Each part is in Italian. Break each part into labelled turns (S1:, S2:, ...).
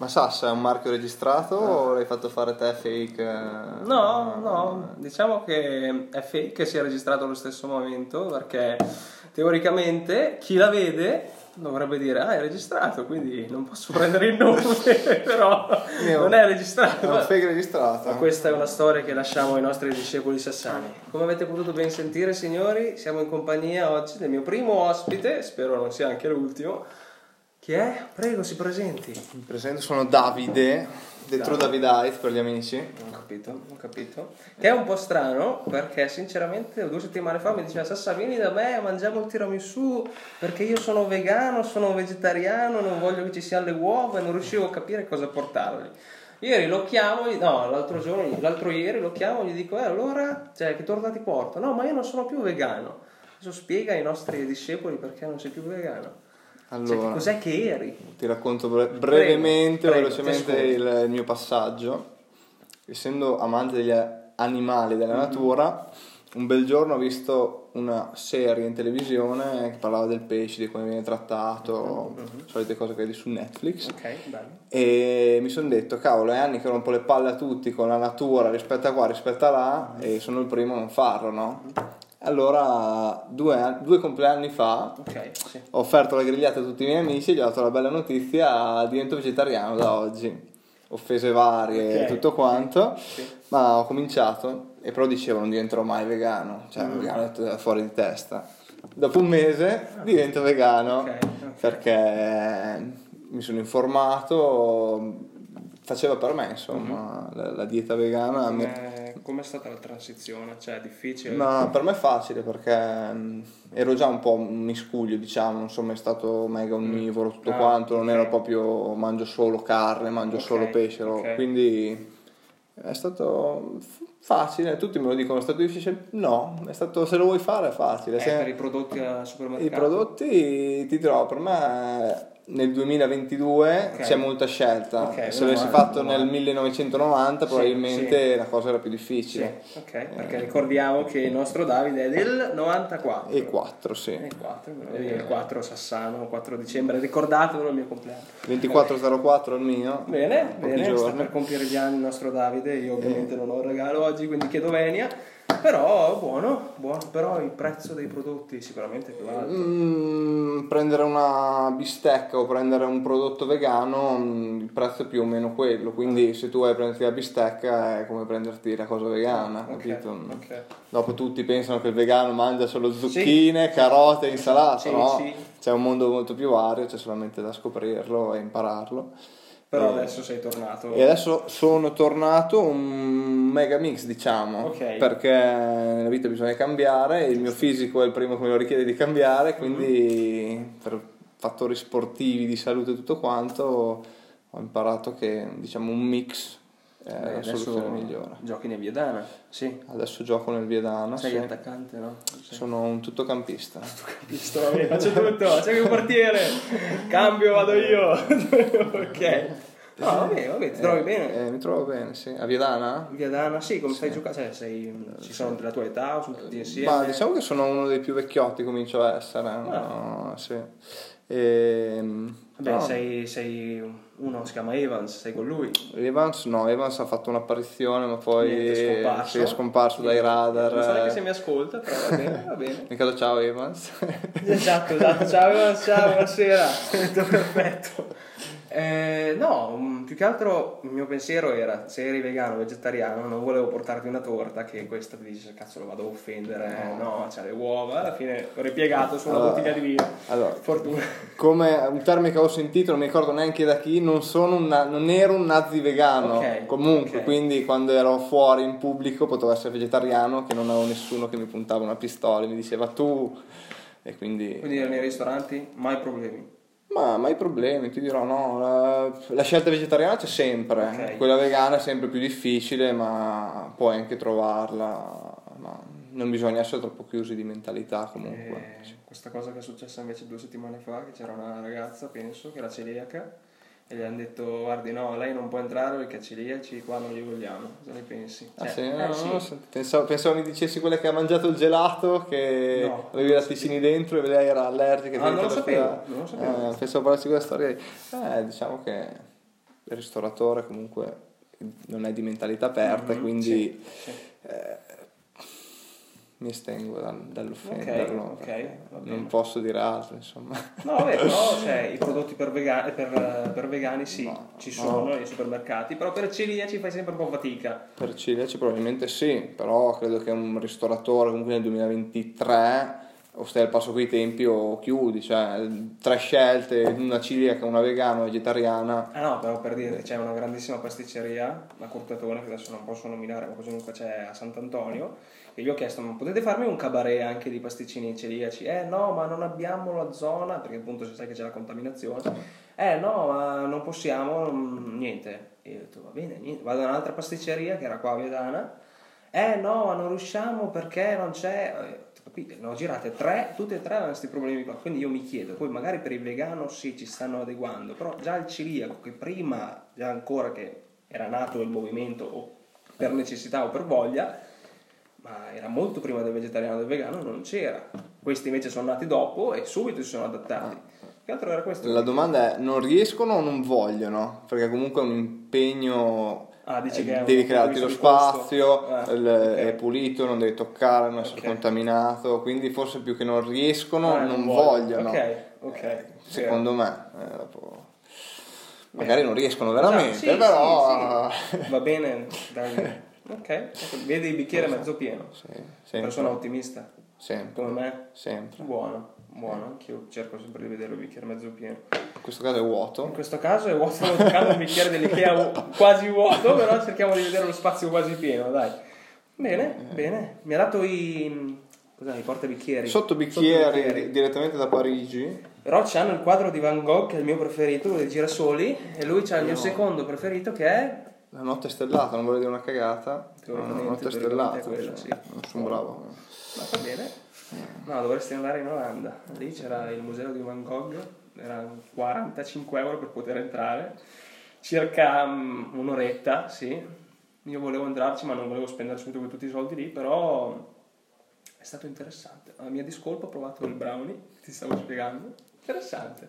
S1: Ma Sassa è un marchio registrato o l'hai fatto fare te fake?
S2: No, no, diciamo che è fake che sia registrato allo stesso momento perché teoricamente chi la vede dovrebbe dire ah è registrato quindi non posso prendere il nome però
S1: Mio-
S2: non è registrato
S1: È un fake registrato.
S2: Questa è una storia che lasciamo ai nostri discepoli sassani. Come avete potuto ben sentire, signori, siamo in compagnia oggi del mio primo ospite, spero non sia anche l'ultimo. Chi è? Prego, si presenti.
S1: Mi presento, sono Davide, dentro Davidite per gli amici.
S2: Ho capito, ho capito. Che è un po' strano perché sinceramente due settimane fa mi diceva Sassa vieni da me, mangiamo il tiramisù perché io sono vegano, sono vegetariano, non voglio che ci siano le uova e non riuscivo a capire cosa portargli. Ieri lo chiamo, no, l'altro giorno, l'altro ieri lo chiamo e gli dico, eh allora, cioè, che torta ti porto? No, ma io non sono più vegano. Adesso spiega ai nostri discepoli perché non sei più vegano. Cioè,
S1: Allora,
S2: cos'è che eri?
S1: ti racconto bre- brevemente,
S2: prego,
S1: velocemente
S2: ti
S1: il, il mio passaggio. Essendo amante degli animali, della
S2: Mm-hmm.
S1: natura, un bel giorno ho visto una serie in televisione che parlava del pesce, di come viene trattato, solite cose che vedi su Netflix.
S2: Mm-hmm. Ok, bello.
S1: E mi sono detto, cavolo, è anni che rompo le palle a tutti con la natura rispetto a qua, rispetto a là, e sono il primo a non farlo, no? Allora, due, due compleanni fa,
S2: Ok, sì.
S1: ho offerto la grigliata a tutti i miei amici e gli ho dato la bella notizia, divento vegetariano da oggi. Offese varie e
S2: Ok.
S1: tutto quanto,
S2: Sì.
S1: ma ho cominciato e però dicevo non diventerò mai vegano, cioè
S2: Mm.
S1: vegano è fuori di testa. Dopo un mese divento vegano
S2: Ok, ok.
S1: perché mi sono informato, faceva per me insomma la, la dieta vegana. mi-
S2: Come com'è stata la transizione? Cioè, è difficile?
S1: ma per me è facile perché mh, ero già un po' un miscuglio, diciamo, non sono mai stato mega onnivoro, tutto
S2: Ah,
S1: quanto, non
S2: ok.
S1: ero proprio mangio solo carne, mangio
S2: Ok,
S1: solo pesce, ero-
S2: ok.
S1: quindi è stato facile, tutti me lo dicono, è stato difficile, no, è stato, se lo vuoi fare è facile.
S2: Eh,
S1: se-
S2: per i prodotti al supermercato?
S1: I prodotti, ti dirò, per me nel 2022
S2: Ok.
S1: c'è molta scelta.
S2: Ok,
S1: Se l'avessi fatto nel
S2: male.
S1: 1990
S2: Sì,
S1: probabilmente la cosa era più
S2: Sì,
S1: difficile.
S2: ok, perché ricordiamo che il nostro Davide è del 94.
S1: E 4, sì.
S2: E 4, il 4 Sassano, 4 dicembre, ricordatevelo il mio compleanno.
S1: 2404 il mio.
S2: Bene, bene, sta
S1: giorni.
S2: per compiere gli anni il nostro Davide, io ovviamente non ho un regalo oggi, quindi chiedo venia, però buono, buono, però il prezzo dei prodotti sicuramente è più alto.
S1: Mm, prendere una bistecca o prendere un prodotto vegano, mm, il prezzo è più o meno quello. Quindi se tu vuoi prenderti la bistecca è come prenderti la cosa vegana,
S2: Ok,
S1: capito?
S2: ok.
S1: Dopo tutti pensano che il vegano mangia solo zucchine, carote e insalata,
S2: Sì,
S1: no?
S2: sì.
S1: C'è un mondo molto più vario, c'è solamente da scoprirlo e impararlo.
S2: Però adesso sei tornato.
S1: E adesso sono tornato un mega mix, diciamo,
S2: Ok.
S1: perché nella vita bisogna cambiare, il mio fisico è il primo che me lo richiede di cambiare, quindi per fattori sportivi, di salute e tutto quanto ho imparato che diciamo un mix è
S2: Beh,
S1: la soluzione migliore.
S2: giochi nel Viedana, sì.
S1: Adesso gioco nel Viedana,
S2: Sei
S1: sì.
S2: attaccante, no? Sei-
S1: sono un tuttocampista.
S2: Bene, faccio tutto, c'è che un portiere, cambio, vado io. ok. No, va bene, va bene, ti trovi bene?
S1: Eh, mi trovo bene, sì. A Viedana?
S2: Viadana, sì, come stai giocando? Cioè, sei, ci sono della tua età o sono tutti insieme?
S1: Ma diciamo che sono uno dei più vecchiotti, comincio a essere. no? Sì. Ehm,
S2: Vabbè,
S1: no,
S2: sei, sei uno, si chiama Evans, sei con lui.
S1: Evans, no, Evans ha fatto un'apparizione, ma poi
S2: Niente, è scomparso.
S1: è scomparso dai radar.
S2: Non so neanche se mi ascolta, però va bene, va bene.
S1: Caso ciao Evans.
S2: Esatto, esatto. Ciao, Evans, ciao, buonasera. Perfetto. Eh, no, più che altro il mio pensiero era se eri vegano o vegetariano non volevo portarti una torta che questa ti dice cazzo lo vado a offendere no, c'ha le uova alla fine ho ripiegato su una
S1: Allora,
S2: bottiglia di vino
S1: allora,
S2: fortuna
S1: come un termine che ho sentito, non mi ricordo neanche da chi, non, sono un na- non ero un nazi vegano.
S2: Ok,
S1: Comunque,
S2: ok.
S1: quindi quando ero fuori in pubblico potevo essere vegetariano, che non avevo nessuno che mi puntava una pistola e mi diceva tu. E quindi
S2: quindi nei ristoranti mai problemi
S1: Ma mai problemi, ti dirò no, la, la scelta vegetariana c'è sempre,
S2: Ok.
S1: quella vegana è sempre più difficile, ma puoi anche trovarla, ma non bisogna essere troppo chiusi di mentalità comunque.
S2: Eh, questa cosa che è successa invece due settimane fa che c'era una ragazza penso che era celiaca e gli hanno detto guardi no lei non può entrare perché è celiaci qua non li vogliamo cosa ne pensi?
S1: Ah,
S2: Cioè,
S1: sì?
S2: eh,
S1: No, no,
S2: sì.
S1: no, pensavo, pensavo mi dicessi quella che ha mangiato il gelato, che
S2: No.
S1: avevi i latticini dentro e lei era allergica.
S2: Ah, non lo sapevo, non lo sapevo.
S1: Eh, pensavo parlassi quella storia. Eh, diciamo che ristoratore comunque non è di mentalità aperta,
S2: Mhm,
S1: quindi
S2: sì, sì.
S1: eh, mi estengo dal- dall'offenderlo.
S2: Ok, ok,
S1: perché
S2: va bene.
S1: non posso dire altro, insomma.
S2: No, vabbè, però cioè, i prodotti per, vega- per, per vegani sì,
S1: No,
S2: ci
S1: no.
S2: sono nei supermercati, però per celiaci fai sempre un po' fatica.
S1: Per celiaci probabilmente sì, però credo che un ristoratore comunque nel 2023 o stai al passo coi tempi o chiudi, cioè tre scelte, una celiaca, una vegana, una vegetariana.
S2: Ah no, però per dire, c'è una grandissima pasticceria, la Cortatone, che adesso non posso nominare, ma comunque c'è a Sant'Antonio, e gli ho chiesto, ma potete farmi un cabaret anche di pasticcini celiaci? Eh no, ma non abbiamo la zona, perché appunto sai che c'è la contaminazione. Eh no, ma non possiamo, niente. E io ho detto, va bene, niente. Vado in un'altra pasticceria che era qua a Viadana. Eh no, ma non riusciamo perché non c'è... Capite? Ne ho girate tre, tutte e tre hanno questi problemi qua. Quindi io mi chiedo, poi magari per il vegano sì, ci stanno adeguando, però già il celiaco che prima, già ancora che era nato il movimento o per necessità o per voglia, ma era molto prima del vegetariano e del vegano, non c'era. Questi invece sono nati dopo e subito si sono adattati. Che altro era questo?
S1: La domanda è non riescono o non vogliono? Perché comunque è un impegno
S2: Ah, dici
S1: eh,
S2: che
S1: devi crearti lo spazio,
S2: Eh,
S1: il-
S2: ok.
S1: è pulito, non devi toccare, non essere
S2: Ok.
S1: contaminato, quindi forse più che non riescono,
S2: Ah,
S1: non
S2: voglio.
S1: vogliono.
S2: Ok, ok.
S1: Secondo me, eh, dopo- magari non riescono veramente,
S2: Esatto, sì,
S1: però
S2: sì, sì. Va bene, dai. Ok, vedi il bicchiere mezzo pieno.
S1: Sì,
S2: Persona
S1: sempre,
S2: ottimista,
S1: sempre,
S2: come me.
S1: sempre.
S2: Buono, buono, anch'io cerco sempre di vedere il bicchiere mezzo pieno.
S1: In questo caso è
S2: In
S1: vuoto.
S2: questo caso è vuoto, stiamo toccando un bicchiere dell'Ikea quasi vuoto, però cerchiamo di vedere lo spazio quasi pieno, dai. Bene, bene. Mi ha dato i... Cos'è, i portabicchieri?
S1: Sotto bicchieri
S2: Sottobicchieri.
S1: direttamente da Parigi.
S2: Però c'hanno il quadro di Van Gogh, che è il mio preferito, quello dei girasoli, e lui c'ha il mio secondo preferito, che è...
S1: La notte stellata, non voglio dire una cagata. La notte stellata.
S2: quella,
S1: cioè,
S2: sì.
S1: Non sono bravo.
S2: Ma va bene. No, dovresti andare in Olanda. Lì c'era il museo di Van Gogh, erano 45 euro per poter entrare, circa mm, un'oretta, sì. Io volevo entrarci, ma non volevo spendere subito tutti i soldi lì, però è stato interessante. A mia discolpa ho provato il brownie, ti stavo spiegando. Interessante.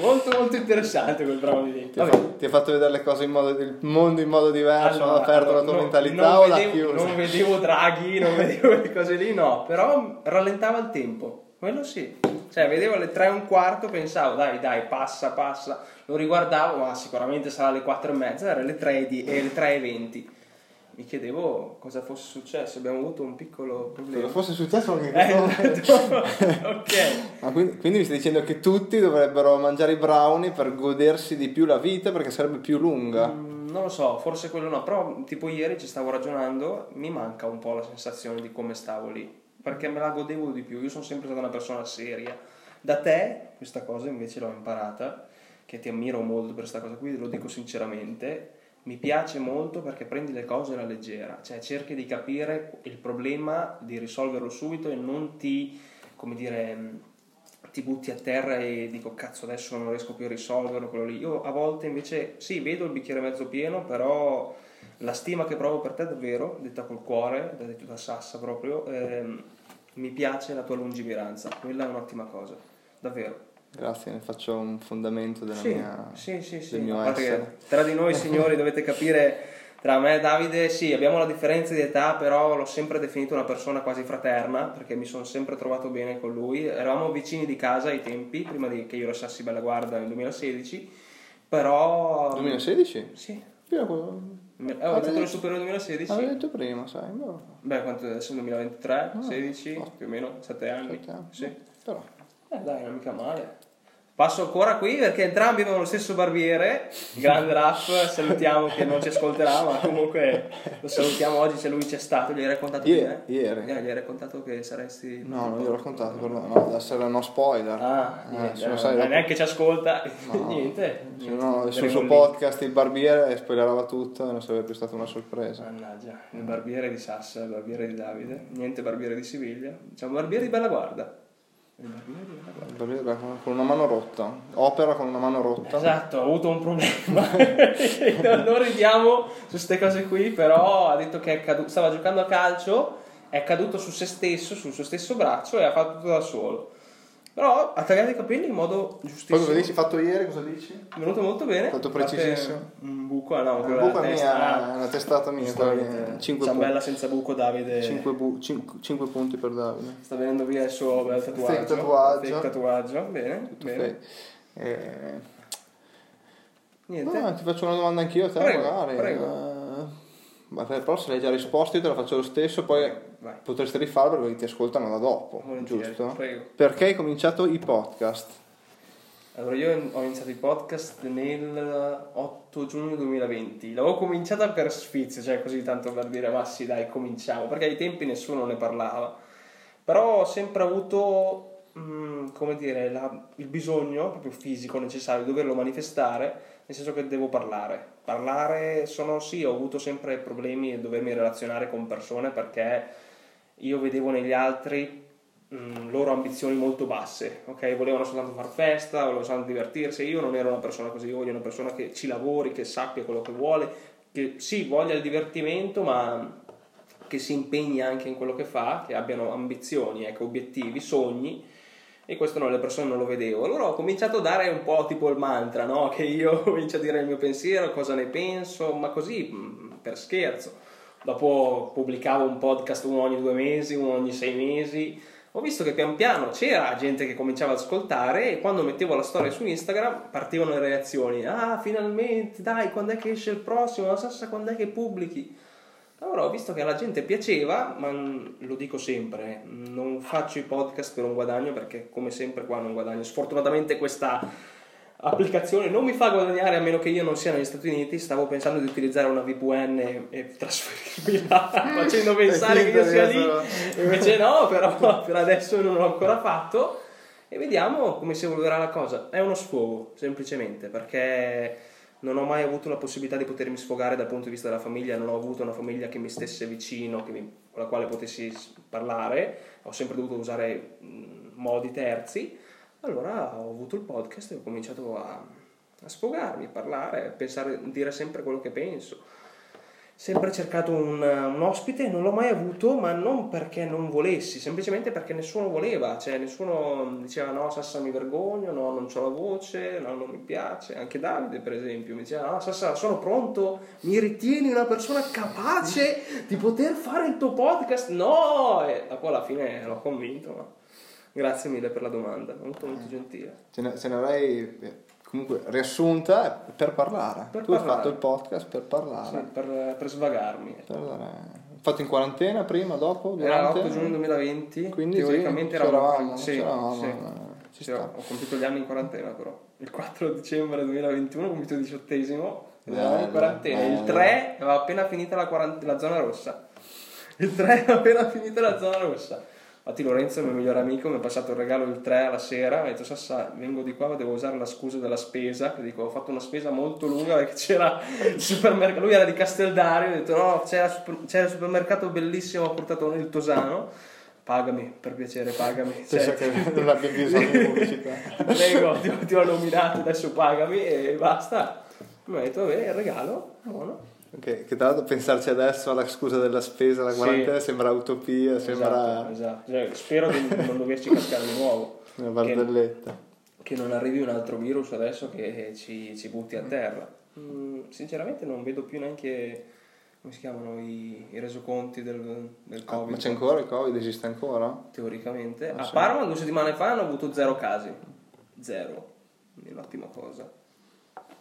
S2: molto molto interessante quel brownie lì.
S1: Ti ti ha fatto vedere le cose in modo, il mondo in modo diverso,
S2: Allora,
S1: ha aperto la tua
S2: non-
S1: mentalità
S2: non
S1: o l'ha chiusa?
S2: Non vedevo draghi, non vedevo quelle cose lì, no, però rallentava il tempo, quello sì. Cioè, vedevo alle 3 e un quarto, pensavo, dai, dai, passa, passa. Lo riguardavo, ma sicuramente sarà alle 4 e mezza, era le 3 di, e le 3 e 20. Mi chiedevo cosa fosse successo, abbiamo avuto un piccolo problema.
S1: Cosa fosse successo anche
S2: Eh,
S1: questo?
S2: ok.
S1: Ma quindi, quindi mi stai dicendo che tutti dovrebbero mangiare i brownie per godersi di più la vita perché sarebbe più lunga?
S2: Mm, non lo so, forse quello no, però tipo ieri ci stavo ragionando, mi manca un po' la sensazione di come stavo lì, perché me la godevo di più, io sono sempre stata una persona seria. Da te questa cosa invece l'ho imparata, che ti ammiro molto per questa cosa qui, lo dico sinceramente, mi piace molto perché prendi le cose alla leggera, cioè cerchi di capire il problema, di risolverlo subito e non ti, come dire, ti butti a terra e dico cazzo adesso non riesco più a risolverlo quello lì. Io a volte invece sì, vedo il bicchiere mezzo pieno, però la stima che provo per te davvero, detta col cuore, da detto da Sassa proprio, ehm, mi piace la tua lungimiranza, quella è un'ottima cosa, davvero.
S1: Grazie, ne faccio un fondamento della
S2: Sì,
S1: mia,
S2: sì, sì, sì.
S1: del mio essere.
S2: tra di noi signori dovete capire, tra me e Davide, sì, abbiamo la differenza di età, però l'ho sempre definito una persona quasi fraterna, perché mi sono sempre trovato bene con lui. Eravamo vicini di casa ai tempi, prima che io lasciassi Bella Guarda nel 2016, però...
S1: 2016?
S2: Sì.
S1: Io quello-
S2: Eh, ho detto le superiori 2016?
S1: Avevo detto prima, sai, boh,
S2: Beh, quanto adesso? 2023,
S1: Ah,
S2: 16,
S1: oh.
S2: più o meno, 7 anni.
S1: sette anni.
S2: Sì.
S1: Però,
S2: Eh dai, non mica male. Passo ancora qui perché entrambi avevano lo stesso barbiere, grande Raff, salutiamo che non ci ascolterà, ma comunque lo salutiamo oggi se lui c'è stato, gli hai raccontato
S1: Ie-
S2: di
S1: ieri.
S2: Eh, gli hai raccontato che saresti...
S1: no, non gli ho raccontato, però, no, deve essere no spoiler.
S2: Ah,
S1: Eh,
S2: niente,
S1: se non
S2: no,
S1: sai, dopo-
S2: neanche ci ascolta,
S1: No.
S2: niente.
S1: Se no, sul suo podcast il barbiere spoilerava tutto e non sarebbe più stata una sorpresa.
S2: Mannaggia, il barbiere di Sassa, il barbiere di Davide, niente barbiere di Siviglia, c'è un barbiere di bella guarda. Il barbiere di
S1: con- una mano rotta, opera con una mano rotta.
S2: Esatto, ho avuto un problema. non ridiamo su queste cose qui, però ha detto che è caduto, stava giocando a calcio, è caduto su se stesso, sul suo stesso braccio e ha fatto tutto da solo. Però ha tagliato i capelli in modo
S1: Poi
S2: giustissimo.
S1: cosa dici? Fatto ieri, cosa dici?
S2: È venuto molto bene. Parte
S1: precisissimo.
S2: Un buco, ah no, quello
S1: buco è
S2: testa.
S1: mia, è una testata mia, quella
S2: Giustamente.
S1: lì, 5
S2: Ciambella
S1: punti.
S2: senza buco, Davide.
S1: 5, punti per Davide.
S2: Sta venendo via il suo bel tatuaggio.
S1: Fake tatuaggio.
S2: Fake tatuaggio. Bene, bene.
S1: Ok. Eh,
S2: Niente.
S1: no, ti faccio una domanda anch'io a te,
S2: Prego,
S1: magari.
S2: prego.
S1: Eh, ma per- però se l'hai già risposto io te la faccio lo stesso, poi
S2: Vai.
S1: potresti rifarlo perché ti ascoltano da dopo,
S2: Volentieri,
S1: giusto?
S2: prego.
S1: Perché hai cominciato i podcast?
S2: Allora, io ho iniziato il podcast nel 8 giugno 2020. L'avevo cominciata per sfizio, cioè così tanto per dire, ma sì, dai, cominciamo. Perché ai tempi nessuno ne parlava. Però ho sempre avuto, mm, come dire, la- il bisogno proprio fisico necessario di doverlo manifestare, nel senso che devo parlare. Parlare, sono sì, ho avuto sempre problemi a dovermi relazionare con persone perché io vedevo negli altri mh, loro ambizioni molto basse, ok? Volevano soltanto far festa, volevano soltanto divertirsi. Io non ero una persona così, io voglio una persona che ci lavori, che sappia quello che vuole, che sì, voglia il divertimento, ma che si impegni anche in quello che fa, che abbiano ambizioni, ecco, obiettivi, sogni. E questo no, le persone non lo vedevo. Allora ho cominciato a dare un po' tipo il mantra, no? Che io comincio a dire il mio pensiero, cosa ne penso, ma così mh, per scherzo. Dopo pubblicavo un podcast uno ogni due mesi, uno ogni sei mesi. Ho visto che pian piano c'era gente che cominciava ad ascoltare e quando mettevo la storia su Instagram partivano le reazioni. Ah, finalmente, dai, quando è che esce il prossimo? La sassa quando è che pubblichi? Allora ho visto che alla gente piaceva, ma lo dico sempre, non faccio i podcast per un guadagno perché come sempre qua non guadagno. Sfortunatamente questa applicazione non mi fa guadagnare a meno che io non sia negli Stati Uniti. Stavo pensando di utilizzare una VPN e, e trasferirmi là, facendo pensare che io sia lì. Invece no, però per adesso non l'ho ancora fatto. E vediamo come si evolverà la cosa. È uno sfogo, semplicemente, perché non ho mai avuto la possibilità di potermi sfogare dal punto di vista della famiglia, non ho avuto una famiglia che mi stesse vicino, mi- con la quale potessi parlare, ho sempre dovuto usare modi terzi. Allora ho avuto il podcast e ho cominciato a, a sfogarmi, a parlare, a pensare, dire sempre quello che penso. Sempre cercato un, un ospite, non l'ho mai avuto, ma non perché non volessi, semplicemente perché nessuno voleva, cioè nessuno diceva no, Sassa mi vergogno, no, non ho la voce, no, non mi piace. Anche Davide, per esempio, mi diceva no, Sassa, sono pronto, mi ritieni una persona capace di poter fare il tuo podcast? No! E dopo alla fine l'ho convinto, ma grazie mille per la domanda, molto molto gentile.
S1: Ce ne, ce ne avrei eh, comunque riassunta per parlare.
S2: Per
S1: tu hai
S2: parlare.
S1: fatto il podcast per parlare.
S2: Sì, per, per svagarmi.
S1: Per. Fatto in quarantena prima, dopo?
S2: Era
S1: Durante?
S2: l'8 giugno 2020,
S1: Quindi
S2: teoricamente
S1: sì,
S2: eravamo sì,
S1: c'eravamo,
S2: sì.
S1: eh, ci
S2: Sì, ho compiuto gli anni in quarantena però. Il 4 dicembre 2021 ho compiito il diciottesimo ed eravamo in
S1: Bello,
S2: quarantena. Il
S1: bello.
S2: 3 aveva appena finita la, quarant- la zona rossa. Il 3 aveva appena finita la zona rossa. Infatti Lorenzo, il mio migliore amico, mi ha passato il regalo il 3 alla sera, mi ha detto Sassa, vengo di qua, devo usare la scusa della spesa, che dico, ho fatto una spesa molto lunga perché c'era il supermercato, lui era di Casteldario, ho detto no, c'era, super- c'era il supermercato bellissimo, ho portato il Tosano, pagami, per piacere, pagami.
S1: Penso
S2: Cioè,
S1: che non abbia bisogno di pubblicità.
S2: Prego, ti, ti ho nominato, adesso pagami e basta. Mi ha detto, vabbè, il regalo, buono.
S1: Che, che tra l'altro pensarci adesso alla scusa della spesa, la
S2: Sì.
S1: quarantena sembra utopia, sembra
S2: Esatto, esatto. Cioè, spero di non doverci cascare di nuovo.
S1: una
S2: Che,
S1: barzelletta.
S2: che non arrivi un altro virus adesso che ci, ci butti a terra. Mm, sinceramente non vedo più neanche, come si chiamano, i, i resoconti del, del
S1: Ah,
S2: Covid.
S1: ma c'è ancora il Covid? Esiste ancora?
S2: Teoricamente.
S1: Ah,
S2: a
S1: sì.
S2: Parma due settimane fa hanno avuto zero casi. Zero. Quindi un'ottima cosa.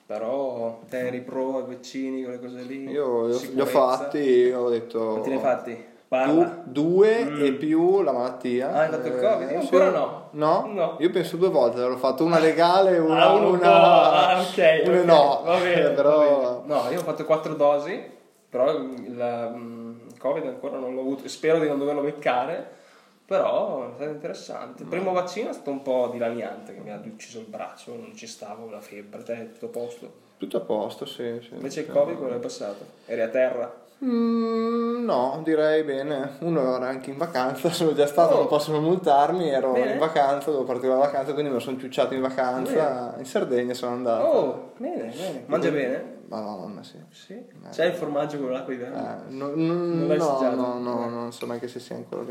S2: Però te eri pro ai vaccini, quelle cose lì.
S1: Io, io li ho fatti, ho detto...
S2: Quanti ne hai fatti? Parla.
S1: due
S2: Mm.
S1: e più la malattia.
S2: Ah, hai fatto il Covid? Io ancora no.
S1: No?
S2: No.
S1: Io penso due volte, l'ho fatto una legale una,
S2: Ah,
S1: una...
S2: no. Ah, ok.
S1: una
S2: ok.
S1: no.
S2: Va bene,
S1: però...
S2: va bene. No, io ho fatto quattro dosi, però il mm, Covid ancora non l'ho avuto. Spero di non doverlo beccare. Però è stato interessante. Il primo vaccino è stato un po' dilaniante, che mi ha ucciso il braccio, non ci stavo, la febbre, te, tutto a posto.
S1: Tutto a posto, sì. sì.
S2: Invece il Covid quello è passato. Eri a terra.
S1: Mm, no, direi bene. Uno era anche in vacanza, sono già stato,
S2: Oh.
S1: non possono multarmi, ero
S2: Bene.
S1: in vacanza, dovevo partire da vacanza, quindi me lo sono ciucciato in vacanza. In Sardegna sono andato.
S2: Oh, bene, bene. Mangia bene?
S1: madonna, sì.
S2: Sì. C'è il formaggio con l'acqua di
S1: Eh, no, no,
S2: l'hai
S1: no, no, no,
S2: Eh.
S1: non so neanche se sia ancora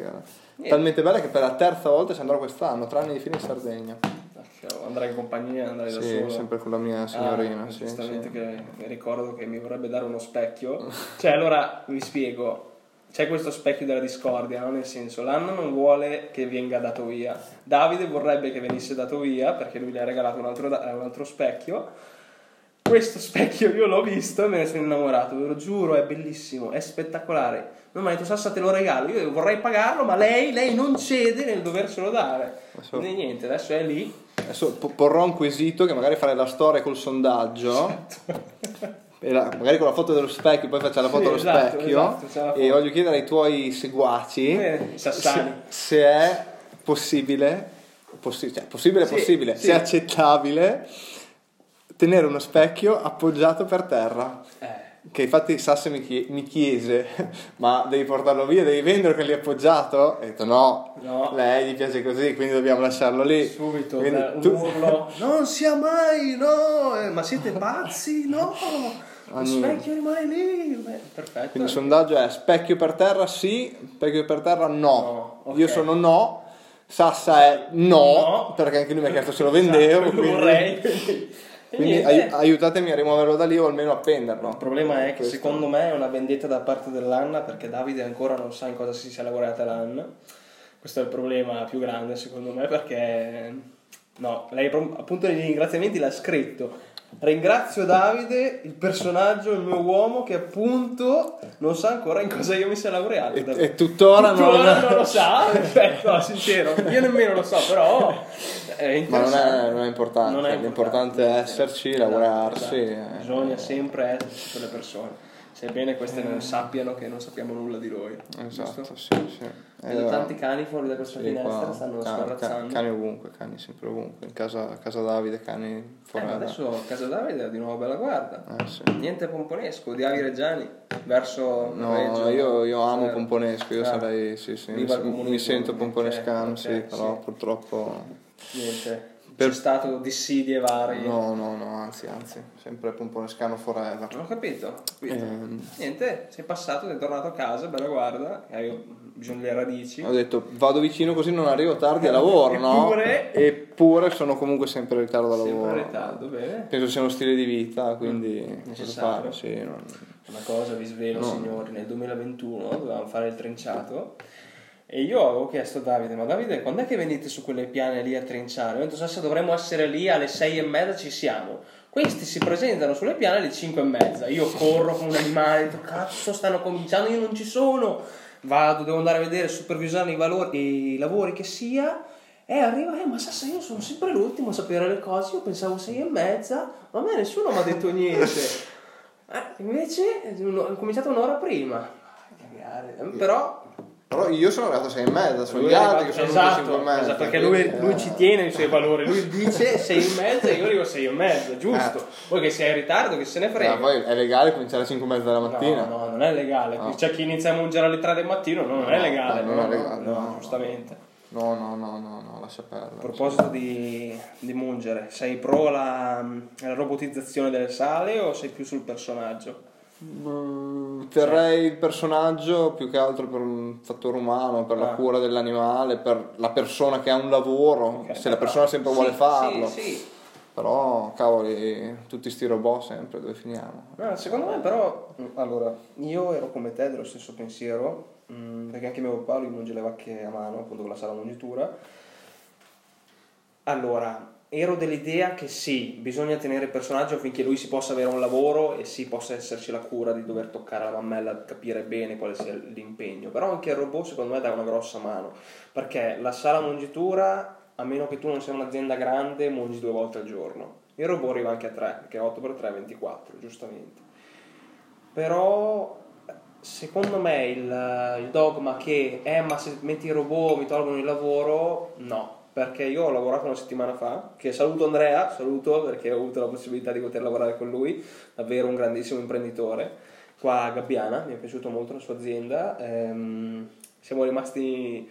S1: lì. Talmente bella che per la terza volta ci andrò quest'anno, tre anni di fine in Sardegna.
S2: Ah, Andrai in compagnia, andrai da
S1: Sì,
S2: solo.
S1: sempre con la mia signorina.
S2: Ah,
S1: sì,
S2: giustamente
S1: sì.
S2: che mi ricordo che mi vorrebbe dare uno specchio. cioè, allora vi spiego. C'è questo specchio della discordia, no? nel senso, l'anno non vuole che venga dato via. Davide vorrebbe che venisse dato via perché lui gli ha regalato un altro, da- un altro specchio. Questo specchio io l'ho visto e me ne sono innamorato, ve lo giuro, è bellissimo, è spettacolare. Non mi ha detto Sassa te lo regalo, io vorrei pagarlo, ma lei, lei non cede nel doverselo dare. Quindi niente, adesso è lì.
S1: Adesso po- porrò un quesito che magari farei la storia col sondaggio. E la- magari con la foto dello specchio, poi facciamo la foto
S2: Sì,
S1: dello
S2: esatto,
S1: specchio.
S2: esatto,
S1: e voglio chiedere ai tuoi seguaci
S2: sassani.
S1: se, se è possibile, possi- cioè, possibile,
S2: Sì,
S1: possibile,
S2: sì.
S1: se è accettabile tenere uno specchio appoggiato per terra.
S2: Eh.
S1: Che infatti Sasse mi, chie- mi chiese, ma devi portarlo via, devi vendere che lì appoggiato? Ho detto no,
S2: No.
S1: lei gli piace così, quindi dobbiamo lasciarlo lì.
S2: Subito
S1: Quindi
S2: un
S1: tu-
S2: urlo. Non sia mai, no! Eh, ma siete pazzi? No! Lo specchio rimane lì. Beh, perfetto.
S1: Quindi il sondaggio è specchio per terra sì, specchio per terra no.
S2: No, ok.
S1: Io sono no, Sassa è no,
S2: No.
S1: perché anche lui mi ha chiesto se lo vendevo.
S2: Esatto,
S1: quindi
S2: vorrei. Quindi-
S1: ai- aiutatemi a rimuoverlo da lì o almeno a
S2: Il
S1: appenderlo.
S2: problema è che
S1: Questo.
S2: secondo me è una vendetta da parte dell'Anna perché Davide ancora non sa in cosa si sia laureata l'Anna. Questo è il problema più grande secondo me perché no, lei appunto nei ringraziamenti l'ha scritto. Ringrazio Davide, il personaggio, il mio uomo che appunto non sa ancora in cosa io mi sia laureato.
S1: E, e tuttora,
S2: Tuttora
S1: non...
S2: non lo sa, perfetto, no, sincero, io nemmeno lo so, però è
S1: Ma non è, non è importante,
S2: Non è
S1: l'importante è esserci, lavorarsi.
S2: Esatto,
S1: eh.
S2: Bisogna sempre esserci per le persone. Sebbene queste non sappiano che non sappiamo nulla di noi.
S1: Esatto,
S2: giusto?
S1: sì, sì.
S2: Vedo
S1: Eh,
S2: tanti cani fuori da questa
S1: sì,
S2: finestra,
S1: qua-
S2: stanno
S1: ca- ca-
S2: sferrazzando.
S1: Cani ovunque, cani sempre ovunque. In casa, casa Davide, cani
S2: Eh,
S1: fuori.
S2: ma adesso casa Davide è di nuovo bella guarda.
S1: Eh, sì.
S2: Niente pomponesco, di Avi Reggiani verso
S1: No,
S2: Reggio.
S1: io, io amo
S2: Zero.
S1: Pomponesco, io
S2: Ah.
S1: sarei, sì, sì, mi, mi sento pomponescano,
S2: ok,
S1: sì, però
S2: sì.
S1: purtroppo
S2: Niente.
S1: Per-
S2: C'è stato dissidie vari.
S1: no, no, no, anzi, anzi, sempre pomponescano forever.
S2: Non ho capito. ho capito.
S1: Ehm,
S2: Niente, sei passato, sei tornato a casa, bella guarda, hai bisogno delle radici.
S1: ho detto vado vicino così non arrivo tardi a lavoro, no?
S2: Eppure-
S1: Eppure sono comunque sempre in ritardo
S2: Sempre
S1: lavoro.
S2: in ritardo, bene.
S1: Penso sia uno stile di vita, quindi cosa
S2: Necessario.
S1: fare? Sì, non-
S2: Una cosa vi svelo,
S1: No.
S2: signori, nel 2021 dovevamo fare il trinciato e io avevo chiesto a Davide, ma Davide, quando è che venite su quelle piane lì a trinciare? Ho detto, Sassa, dovremmo essere lì alle sei e mezza, ci siamo. Questi si presentano sulle piane alle cinque e mezza. Io corro come un animale, dico, cazzo, stanno cominciando, io non ci sono. Vado, devo andare a vedere, supervisare i, valori, i lavori che sia. E arriva, eh, ma Sassa, io sono sempre l'ultimo a sapere le cose. Io pensavo sei e mezza, ma a me nessuno mi ha detto niente. Eh, invece ho cominciato un'ora prima. Però
S1: Però io sono arrivato a 6 e mezza, sono gli altri che sono
S2: esatto,
S1: 5 e mezza.
S2: esatto, perché lui, lui
S1: eh,
S2: ci tiene i suoi valori. Lui dice sei e mezza e io dico sei e mezza, giusto. Poi che sei in ritardo, che se ne frega.
S1: eh, poi è legale cominciare alle 5 e mezza della mattina.
S2: No, no, non è legale.
S1: No.
S2: C'è chi inizia a mangiare alle 3 del mattino, no, non è
S1: No,
S2: legale.
S1: non
S2: no,
S1: è legale,
S2: no,
S1: no.
S2: giustamente.
S1: No, no, no, no, no, lascia perdere.
S2: A proposito di, di mungere, sei pro alla, alla robotizzazione delle sale o sei più sul personaggio?
S1: Mm, terrei il personaggio più che altro per un fattore umano, per la
S2: Ah.
S1: cura dell'animale, per la persona che ha un lavoro,
S2: Ok.
S1: se la persona sempre
S2: Sì,
S1: vuole farlo.
S2: Sì, sì.
S1: Però, cavoli, tutti sti robot sempre, dove finiamo?
S2: No, secondo me però, allora, io ero come te dello stesso pensiero, mm, perché anche mio papà lui munge le vacche a mano, appunto con la sala mungitura. Allora, ero dell'idea che sì, bisogna tenere il personaggio affinché lui si possa avere un lavoro e sì, possa esserci la cura di dover toccare la mammella, capire bene quale sia l'impegno. Però anche il robot secondo me dà una grossa mano, perché la sala mungitura, a meno che tu non sia un'azienda grande, mungi due volte al giorno. Il robot arriva anche a 3, perché 8x3 è 24, giustamente. Però secondo me il, il dogma che eh ma se metti il robot mi tolgono il lavoro, no. Perché io ho lavorato una settimana fa, che saluto Andrea, saluto perché ho avuto la possibilità di poter lavorare con lui, davvero un grandissimo imprenditore, qua a Gabbiana, mi è piaciuto molto la sua azienda, ehm, siamo rimasti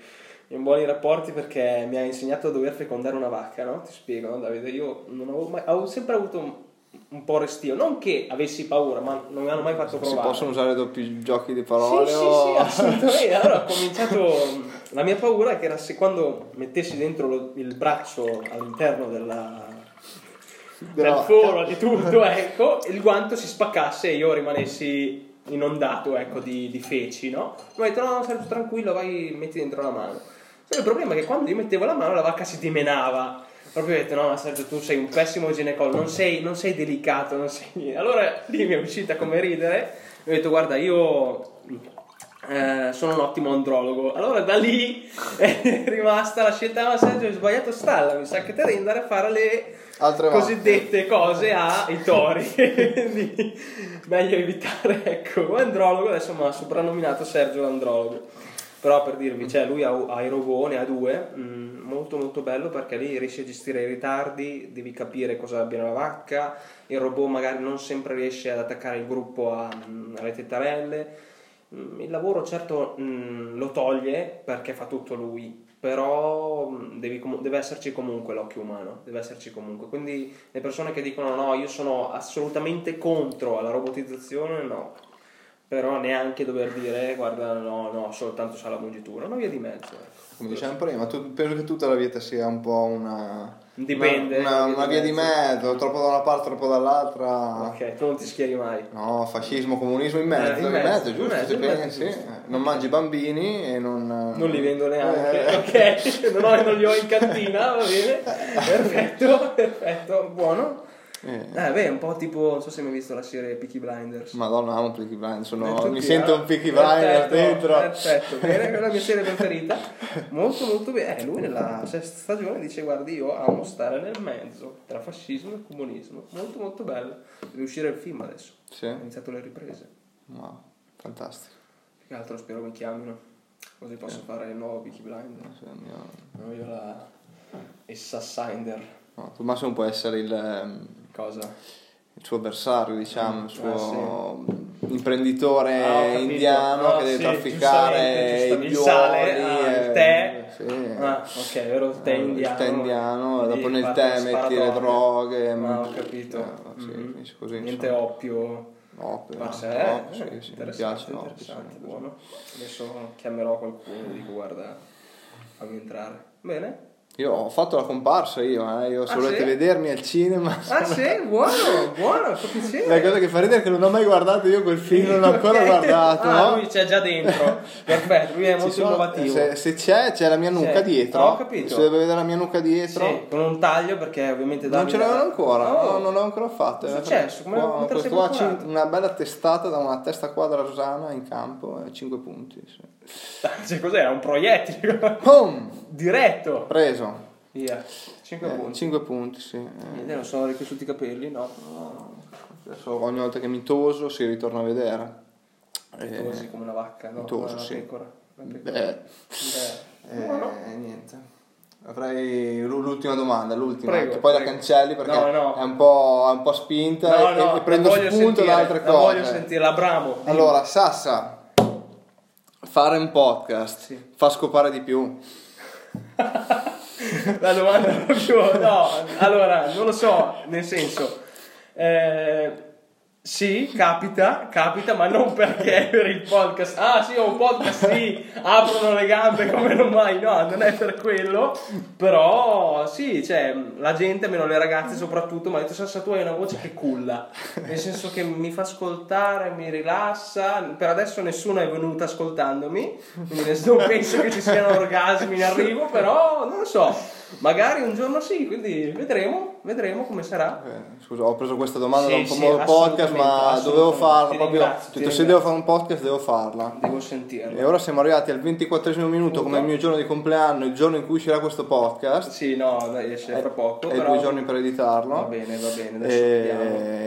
S2: in buoni rapporti perché mi ha insegnato a dover fecondare una vacca, no? Ti spiego, no, Davide? Io non avevo mai, ho sempre avuto un po' restio. Non che avessi paura, ma non mi hanno mai fatto
S1: Si
S2: provare.
S1: possono usare doppi giochi di
S2: Sì,
S1: parole
S2: sì,
S1: o...
S2: sì, assolutamente. Allora ho cominciato. La mia paura è che era se quando mettessi dentro lo- il braccio all'interno della, del foro di tutto, ecco, il guanto si spaccasse e io rimanessi inondato, ecco, di, di feci, no? Mi ho detto, no, stai tranquillo, vai, metti dentro la mano. Solo il problema è che quando io mettevo la mano la vacca si dimenava. Proprio ho detto, no, ma Sergio, tu sei un pessimo ginecologo, non sei, non sei delicato, non sei niente. Allora lì mi è uscita come ridere. Mi ho detto, guarda, io eh, sono un ottimo andrologo. Allora da lì è rimasta la scelta, no, Sergio, hai sbagliato stalla, mi sa che te devi andare a fare le
S1: Altre
S2: cosiddette cose ai tori. Quindi meglio evitare, ecco, andrologo, adesso mi ha soprannominato Sergio l'andrologo. Però per dirvi, cioè lui ha, ha i robot, ne ha due, mm, molto molto bello perché lì riesci a gestire i ritardi, devi capire cosa abbia la vacca, il robot magari non sempre riesce ad attaccare il gruppo a- mm, alle tettarelle. Mm, Il lavoro certo mm, lo toglie perché fa tutto lui, però mm, devi comu- deve esserci comunque l'occhio umano, deve esserci comunque. Quindi le persone che dicono no, io sono assolutamente contro alla robotizzazione, no. Però neanche dover dire guarda no, no, soltanto sa la mungitura, una via di mezzo. ecco.
S1: Come dicevamo prima, tu- penso che tutta la vita sia un po' una...
S2: Dipende,
S1: Una,
S2: una
S1: una via di mezzo, troppo da una parte, troppo dall'altra.
S2: Ok, tu non ti schieri mai.
S1: No, fascismo, comunismo in mezzo,
S2: Eh, in
S1: in
S2: mezzo,
S1: mezzo,
S2: in
S1: giusto?
S2: mezzo, in mezzo,
S1: pensi?
S2: giusto.
S1: Eh, Non mangi bambini e non...
S2: Non li vendo neanche,
S1: Eh.
S2: ok? Non, ho- non li ho in cantina, va bene? Perfetto, perfetto, buono.
S1: Eh.
S2: Eh, beh, è un po' tipo, non so se hai mai visto la serie Peaky Blinders.
S1: Madonna, amo Peaky Blinders, sono-
S2: Eh,
S1: mi sento
S2: eh?
S1: un Peaky Blinders dentro.
S2: Perfetto, bene, è la mia serie preferita. Molto, molto bene. Eh, lui nella sesta stagione dice: Guardi, io amo stare nel mezzo tra fascismo e comunismo. Molto, molto bello. Deve uscire il film adesso.
S1: Sì,
S2: Ho iniziato le riprese.
S1: wow, fantastico.
S2: Più che altro spero mi chiamino. Così posso fare il nuovo Peaky Blinders.
S1: Sì, mio-
S2: No, io la. Assassiner.
S1: no, Tommaso può essere il, ehm,
S2: Cosa?
S1: il suo avversario, diciamo, il suo
S2: Ah,
S1: imprenditore
S2: Ah,
S1: indiano
S2: Ah,
S1: che deve
S2: sì,
S1: trafficare
S2: giustamente,
S1: i
S2: giustamente. Il sale, ah, il
S1: eh,
S2: tè.
S1: sì.
S2: Ah, ok, vero il tè
S1: Eh,
S2: indiano.
S1: Il tè indiano, dopo nel tè metti le droghe.
S2: Ah,
S1: metti-
S2: ho capito.
S1: eh, sì,
S2: Mhm.
S1: finisce così,
S2: Niente
S1: insomma.
S2: oppio.
S1: No,
S2: Ma se
S1: no,
S2: è
S1: sì,
S2: eh,
S1: sì, mi piace. no,
S2: interessante,
S1: sì.
S2: buono. Adesso chiamerò qualcuno e dico guarda, fammi entrare. Bene?
S1: Io ho fatto la comparsa io, eh, io se
S2: Ah,
S1: volete
S2: sì?
S1: vedermi al cinema.
S2: Ah sì, buono, buono, fa piacere.
S1: La cosa che fa ridere è che non ho mai guardato io quel film, non l'ho ancora guardato.
S2: Ah,
S1: no?
S2: lui c'è già dentro. Perfetto, lui è
S1: Ci
S2: molto
S1: sono-
S2: innovativo.
S1: Se, se c'è, c'è la mia nuca
S2: Sì.
S1: dietro.
S2: Ho capito.
S1: Se deve vedere la mia nuca dietro.
S2: Sì, con un taglio perché ovviamente
S1: Non ce l'avevano ancora,
S2: Oh.
S1: no, non l'ho ancora fatto.
S2: Cosa è
S1: Eh,
S2: successo? Come-
S1: qua-
S2: come
S1: qua una bella testata da una testa quadra rosana in campo e 5 punti. Sì.
S2: Cioè, cos'era? Un proiettile
S1: Boom!
S2: diretto.
S1: Preso.
S2: Via. 5 punti.
S1: 5 punti, sì. Eh,
S2: Niente, non sono ricresciuti i capelli, no.
S1: Adesso ogni volta che mi toso si ritorna a vedere. Eh,
S2: Così come una vacca, no?
S1: Toso,
S2: una
S1: sì.
S2: pecora. Una pecora.
S1: Beh,
S2: Eh.
S1: eh,
S2: Buono.
S1: niente. Avrei l'ultima domanda, l'ultima,
S2: Prego,
S1: che poi
S2: prego.
S1: la cancelli perché
S2: No, no.
S1: È, un po', è un po' spinta
S2: No,
S1: e,
S2: no,
S1: e prendo
S2: la
S1: spunto da altre
S2: la
S1: cose.
S2: voglio sentire, la dimmi.
S1: Allora, Sassa, fare un podcast
S2: Sì.
S1: fa scopare di più.
S2: La domanda è proprio no, allora, non lo so, nel senso eh, sì, capita, capita, ma non perché per il podcast. Ah, sì, ho un podcast, sì, aprono le gambe come non mai. No, non è per quello. Però, sì, cioè, la gente, meno le ragazze soprattutto, mi ha detto: Sassa, tu hai una voce che culla. Nel senso che mi fa ascoltare, mi rilassa. Per adesso nessuno è venuto ascoltandomi, quindi non penso che ci siano orgasmi in arrivo, però non lo so. Magari un giorno sì, quindi vedremo, vedremo come sarà.
S1: Scusa, ho preso questa domanda
S2: Sì,
S1: da un
S2: sì,
S1: famoso podcast, ma dovevo farla proprio. detto, se devo fare un podcast, devo farla.
S2: Devo
S1: E
S2: sentirlo.
S1: ora siamo arrivati al 24 minuto, come il mio giorno di compleanno, il giorno in cui uscirà questo podcast.
S2: Sì, no, dai, esce fra poco.
S1: E
S2: però...
S1: due giorni per editarlo.
S2: Va bene, va bene, adesso vediamo.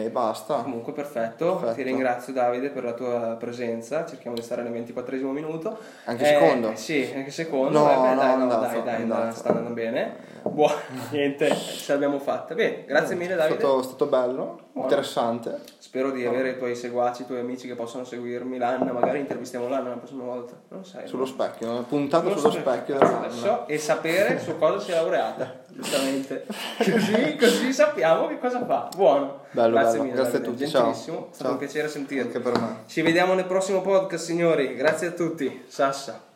S1: E basta.
S2: Comunque perfetto.
S1: Perfetto.
S2: ti ringrazio Davide per la tua presenza, cerchiamo di stare nel 24 minuto.
S1: Anche
S2: Eh,
S1: secondo?
S2: Sì, anche secondo.
S1: No,
S2: Eh, beh,
S1: no,
S2: dai, no,
S1: andato,
S2: dai, dai,
S1: andato.
S2: sta andando bene. Buono, niente, ce l'abbiamo fatta. Fatte. Bene, grazie mille Davide.
S1: stato, è stato bello,
S2: Buono.
S1: interessante.
S2: Spero di avere i tuoi seguaci, i tuoi amici che possono seguirmi. L'Anna, magari intervistiamo l'Anna la prossima volta. Non sai.
S1: Sullo specchio, puntato
S2: Non lo
S1: sullo
S2: so.
S1: specchio.
S2: So- e sapere su cosa si è laureata, giustamente. Così, così sappiamo che cosa fa. Buono.
S1: Bello,
S2: grazie
S1: bello.
S2: mille.
S1: Grazie a
S2: Davide,
S1: tutti, ciao.
S2: È stato
S1: Ciao.
S2: un piacere sentirti.
S1: Anche per me.
S2: Ci vediamo nel prossimo podcast, signori. Grazie a tutti. Sassa.